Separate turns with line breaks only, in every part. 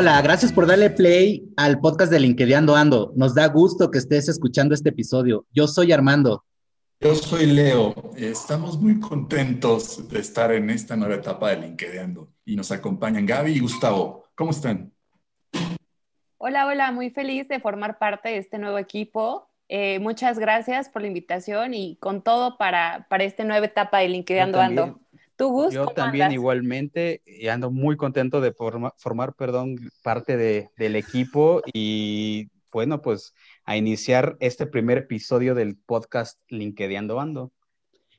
Hola, gracias por darle play al podcast de LinkedIn Ando. Nos da gusto que estés escuchando este episodio. Yo soy Armando.
Yo soy Leo. Estamos muy contentos de estar en esta nueva etapa de LinkedIn y nos acompañan Gaby y Gustavo. ¿Cómo están?
Hola, hola, muy feliz de formar parte de este nuevo equipo. Eh, muchas gracias por la invitación y con todo para, para esta nueva etapa de LinkedIn Ando.
¿Tú, Gus, Yo también igualmente y ando muy contento de formar perdón, parte de, del equipo y bueno, pues a iniciar este primer episodio del podcast LinkedIn Ando.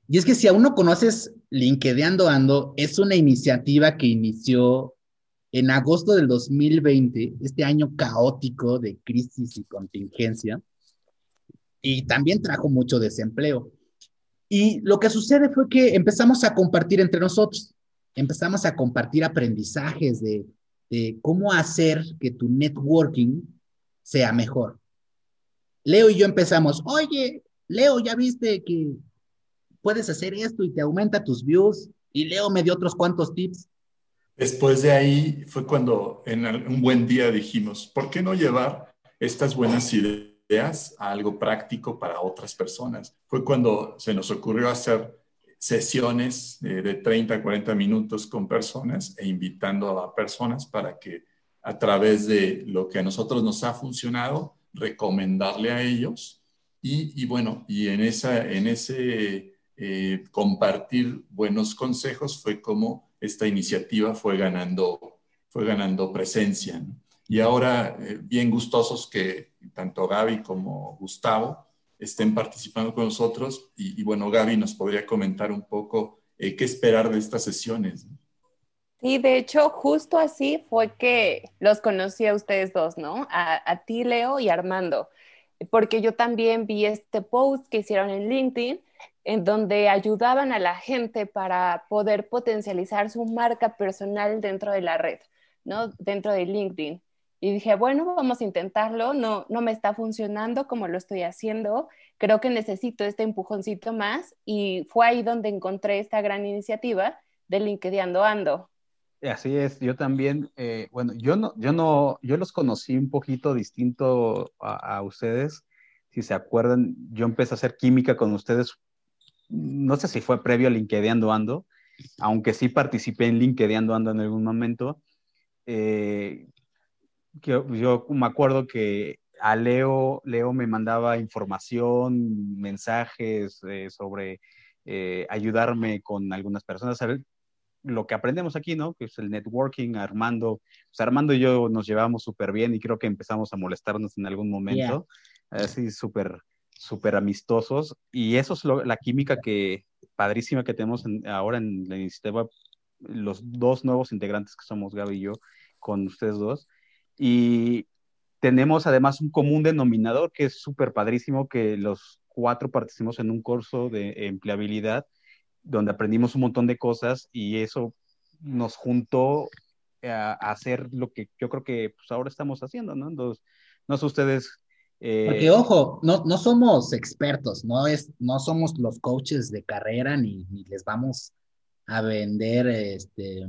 Y es que si aún no conoces LinkedIn Ando, es una iniciativa que inició en agosto del 2020, este año caótico de crisis y contingencia, y también trajo mucho desempleo. Y lo que sucede fue que empezamos a compartir entre nosotros, empezamos a compartir aprendizajes de, cómo hacer que tu networking sea mejor. Leo y yo empezamos, oye, Leo, ya viste que puedes hacer esto y te aumenta tus views. Y Leo me dio otros cuantos tips.
Después de ahí fue cuando en un buen día dijimos, ¿por qué no llevar estas buenas ideas a algo práctico para otras personas? Fue cuando se nos ocurrió hacer sesiones de 30 a 40 minutos con personas e invitando a personas para que a través de lo que a nosotros nos ha funcionado, recomendarle a ellos. Y, bueno, y en, esa, en ese eh, compartir buenos consejos fue como esta iniciativa fue ganando, fue ganando presencia. Y ahora, eh, bien gustosos que tanto Gaby como Gustavo estén participando con nosotros. Y, bueno, Gaby nos podría comentar un poco eh, qué esperar de estas sesiones.
Sí, de hecho, justo así fue que los conocí a ustedes dos, ¿no? A, a, ti, Leo, y Armando, porque yo también vi este post que hicieron en LinkedIn, en donde ayudaban a la gente para poder potencializar su marca personal dentro de la red, ¿no? Dentro de LinkedIn. Y dije, bueno, vamos a intentarlo, no, no me está funcionando como lo estoy haciendo, creo que necesito este empujoncito más y fue ahí donde encontré esta gran iniciativa de LinkedIn Ando.
Así es, yo también, eh, bueno, yo no, yo no, yo los conocí un poquito distinto a, ustedes. Si se acuerdan, yo empecé a hacer química con ustedes, no sé si fue previo a LinkedIn Ando aunque sí participé en LinkedIn Ando en algún momento. Eh, que yo me acuerdo que a Leo, Leo me mandaba información, mensajes eh, sobre ayudarme con algunas personas lo que aprendemos aquí, ¿no? Que es el networking, Armando, pues Armando y yo nos llevamos súper bien y creo que empezamos a molestarnos en algún momento, así súper, súper amistosos. Y eso es la química que, padrísima que tenemos ahora en la iniciativa, los dos nuevos integrantes que somos Gaby y yo, con ustedes dos. Y tenemos además un común denominador que es súper padrísimo, que los cuatro participamos en un curso de empleabilidad donde aprendimos un montón de cosas y eso nos juntó a, hacer lo que yo creo que pues, ahora estamos haciendo, ¿no? Entonces, no sé ustedes...
Eh... Porque ojo, no, no somos expertos, no, es, no somos los coaches de carrera ni, ni les vamos a vender este,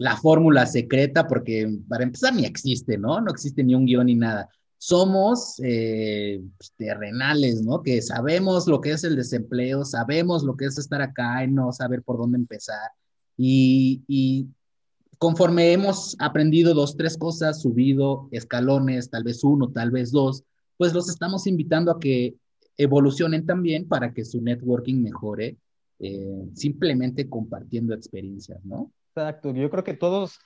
la fórmula secreta porque para empezar ni existe, ¿no? No existe ni un guion ni nada somos eh, pues, terrenales, ¿no? Que sabemos lo que es el desempleo, sabemos lo que es estar acá y no saber por dónde empezar. Y, conforme hemos aprendido dos, tres cosas, subido escalones, tal vez uno, tal vez dos, pues los estamos invitando a que evolucionen también para que su networking mejore, eh, simplemente compartiendo experiencias, ¿no?
Exacto, yo creo que todos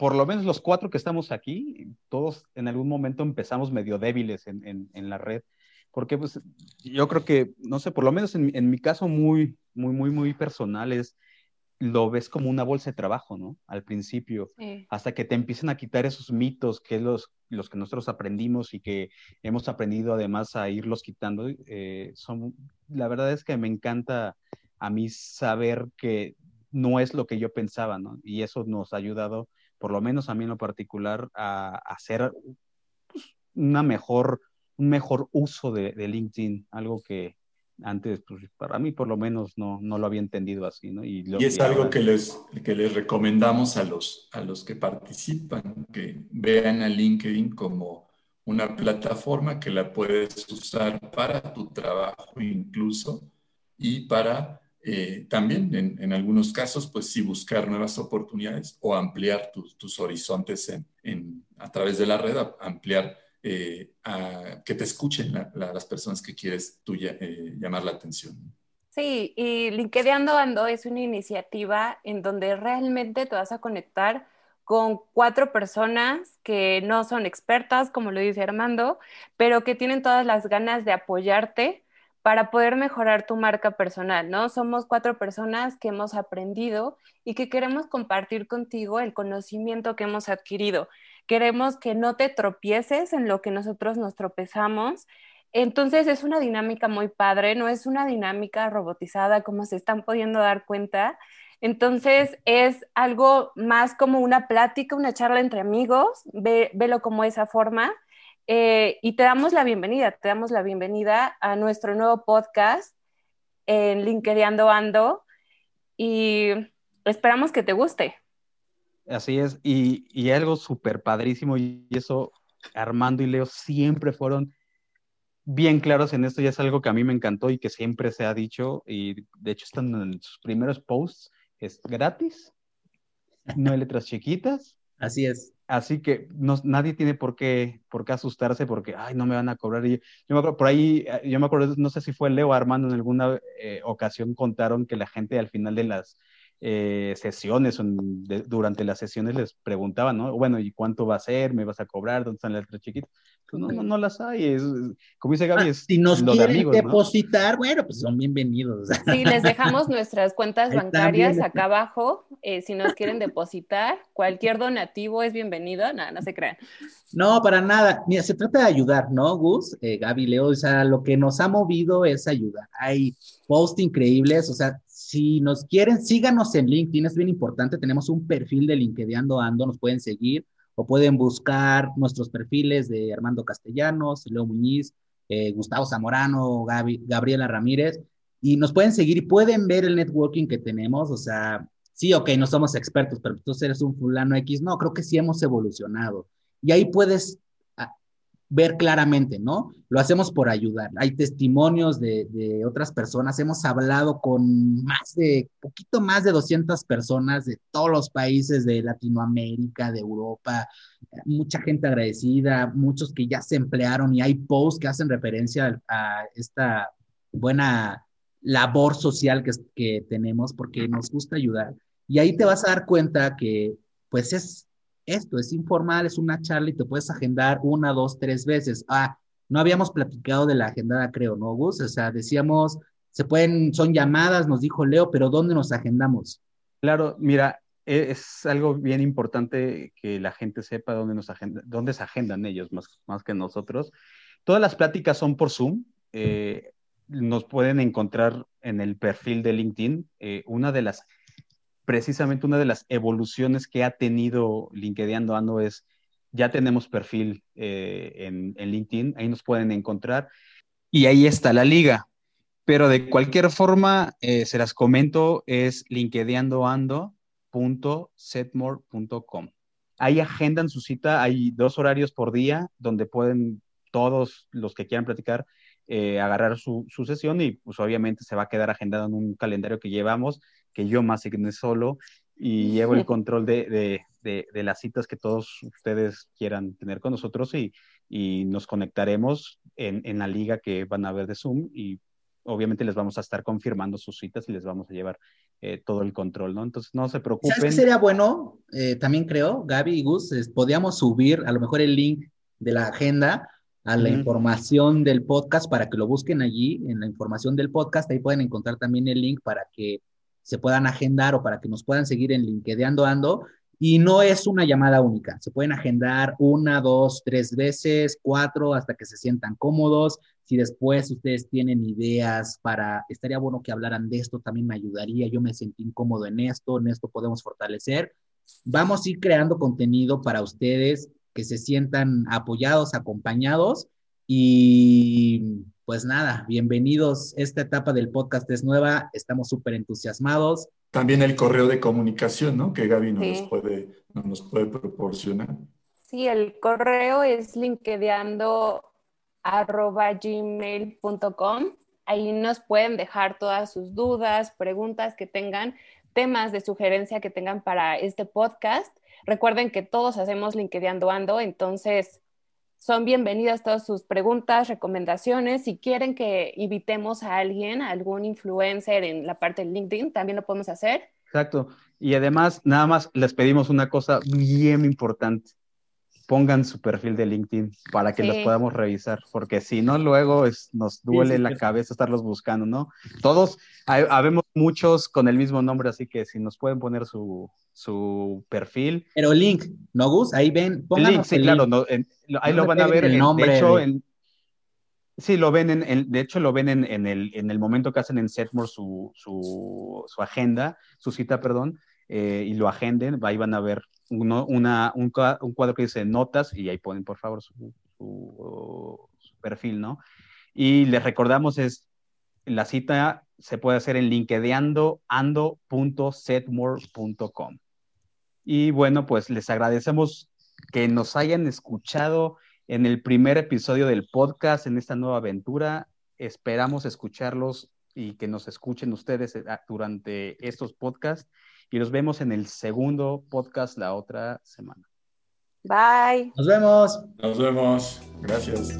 por lo menos los cuatro que estamos aquí, todos en algún momento empezamos medio débiles en, en, la red, porque pues yo creo que, no sé, por lo menos en, en, mi caso muy, muy, muy, muy personal es, lo ves como una bolsa de trabajo, ¿no? Al principio, hasta que te empiezan a quitar esos mitos que los, los que nosotros aprendimos y que hemos aprendido además a irlos quitando, eh, son, la verdad es que me encanta a mí saber que no es lo que yo pensaba, ¿no? Y eso nos ha ayudado por lo menos a mí en lo particular, a, hacer pues, una mejor, un mejor uso de, LinkedIn, algo que Antes, pues para mí por lo menos no, no lo había entendido así, ¿no?
Y, es algo que, les, que les recomendamos a los, a los que participan, que vean a LinkedIn como una plataforma que la puedes usar para tu trabajo incluso y para eh, también en, algunos casos, pues sí buscar nuevas oportunidades o ampliar tus horizontes en, a través de la red, ampliar eh, a que te escuchen las personas que quieres tú eh, llamar la atención.
Sí, y LinkedIn Ando es una iniciativa en donde realmente te vas a conectar con cuatro personas que no son expertas, como lo dice Armando, pero que tienen todas las ganas de apoyarte para poder mejorar tu marca personal, ¿no? Somos cuatro personas que hemos aprendido y que queremos compartir contigo el conocimiento que hemos adquirido. Queremos que no te tropieces en lo que nosotros nos tropezamos. Entonces es una dinámica muy padre, no es una dinámica robotizada como se están pudiendo dar cuenta. Entonces es algo más como una plática, una charla entre amigos, Ve, velo como esa forma. Eh, y te damos la bienvenida, te damos la bienvenida a nuestro nuevo podcast en LinkedIn Ando y esperamos que te guste.
Así es, y, y algo súper padrísimo, y eso Armando y Leo siempre fueron bien claros en esto, y es algo que a mí me encantó y que siempre se ha dicho, y de hecho están en sus primeros posts, es gratis, no hay letras chiquitas.
Así es.
Así que no, nadie tiene por qué, por qué asustarse porque, ay, no me van a cobrar. Y yo me acuerdo, por ahí, yo me acuerdo, no sé si fue Leo Armando en alguna eh, ocasión contaron que la gente al final de las eh, sesiones, durante las sesiones les preguntaban, ¿no? Bueno, ¿y cuánto va a ser? ¿Me vas a cobrar? ¿Dónde están las letras chiquitas? Pues no, no, no las hay. Es, como dice Gaby, ah,
si nos quieren depositar, bueno, pues son bienvenidos.
Sí, les dejamos nuestras cuentas bancarias acá abajo. Eh, si nos quieren depositar, cualquier donativo es bienvenido. Nada, no se crean.
No, para nada. Mira, se trata de ayudar, ¿no, Gus? Eh, Gaby, Leo, o sea, lo que nos ha movido es ayudar. Hay posts increíbles, o sea, si nos quieren, síganos en LinkedIn, es bien importante. Tenemos un perfil de LinkedIn Ando, nos pueden seguir o pueden buscar nuestros perfiles de Armando Castellanos, Leo Muñiz, eh, Gustavo Zamorano, Gabriela Ramírez, y nos pueden seguir y pueden ver el networking que tenemos. O sea, sí, ok, no somos expertos, pero tú eres un fulano X. No, creo que sí hemos evolucionado. Y ahí puedes ver claramente, ¿no? Lo hacemos por ayudar. Hay testimonios de, otras personas. Hemos hablado con más de, poquito más de 200 personas de todos los países de Latinoamérica, de Europa. Mucha gente agradecida, muchos que ya se emplearon y hay posts que hacen referencia a, esta buena labor social que, que tenemos porque nos gusta ayudar. Y ahí te vas a dar cuenta que, pues es esto es informal, es una charla y te puedes agendar una, dos, tres veces. Ah, no habíamos platicado de la agendada, creo, ¿no, Gus? O sea, decíamos, se pueden, son llamadas, nos dijo Leo, pero ¿dónde nos agendamos?
Claro, mira, e, es algo bien importante que la gente sepa dónde, nos agenda, dónde se agendan ellos más, más que nosotros. Todas las pláticas son por Zoom. Eh, nos pueden encontrar en el perfil de LinkedIn. Eh, una de las precisamente una de las evoluciones que ha tenido LinkedIn Ando es, ya tenemos perfil eh, en, LinkedIn, ahí nos pueden encontrar y ahí está la liga. Pero de cualquier forma, eh, se las comento, es linkedinando.setmore.com. Ahí agendan su cita, hay dos horarios por día donde pueden todos los que quieran platicar eh, agarrar su, su, sesión y pues obviamente se va a quedar agendado en un calendario que llevamos que yo más asigné solo y llevo el control de, de, de, las citas que todos ustedes quieran tener con nosotros y, y nos conectaremos en, en, la liga que van a ver de Zoom y obviamente les vamos a estar confirmando sus citas y les vamos a llevar eh, todo el control, ¿no? Entonces no se preocupen. ¿Sabes
qué sería bueno? Eh, también creo, Gaby y Gus, podríamos subir a lo mejor el link de la agenda a la información del podcast para que lo busquen allí en la información del podcast. Ahí pueden encontrar también el link para que se puedan agendar o para que nos puedan seguir en LinkedIn Ando. Y no es una llamada única, se pueden agendar una, dos, tres veces, cuatro, hasta que se sientan cómodos. Si después ustedes tienen ideas para, estaría bueno que hablaran de esto, también me ayudaría, yo me sentí incómodo en esto, en esto podemos fortalecer. Vamos a ir creando contenido para ustedes que se sientan apoyados, acompañados y pues nada, bienvenidos. Esta etapa del podcast es nueva, estamos súper entusiasmados.
También el correo de comunicación, ¿no? Que Gaby nos, puede, nos puede proporcionar.
Sí, el correo es linkedeando.gmail.com. Ahí nos pueden dejar todas sus dudas, preguntas que tengan, temas de sugerencia que tengan para este podcast. Recuerden que todos hacemos LinkedIn Ando, entonces son bienvenidas todas sus preguntas, recomendaciones. Si quieren que invitemos a alguien, a algún influencer en la parte de LinkedIn, también lo podemos hacer.
Exacto. Y además, nada más les pedimos una cosa bien importante. Pongan su perfil de LinkedIn para que los podamos revisar, porque si no, luego es, nos duele la cabeza estarlos buscando, ¿no? Todos, habemos muchos con el mismo nombre, así que si nos pueden poner su, su perfil.
Pero link, ¿no, Gus? Ahí ven.
Link, sí, claro, ahí lo van a ver. El nombre, de hecho, sí, lo ven en, de hecho lo ven en, el, en el momento que hacen en Setmore su, su, su agenda, su cita, perdón, eh, y lo agenden, ahí van a ver uno, una, un, cuadro que dice notas y ahí ponen por favor su, su, perfil, ¿no? Y les recordamos es la cita se puede hacer en linkedeando.setmore.com. Y bueno, pues les agradecemos que nos hayan escuchado en el primer episodio del podcast, en esta nueva aventura. Esperamos escucharlos y que nos escuchen ustedes eh, durante estos podcasts. Y nos vemos en el segundo podcast la otra semana.
Bye.
Nos vemos.
Nos vemos. Gracias.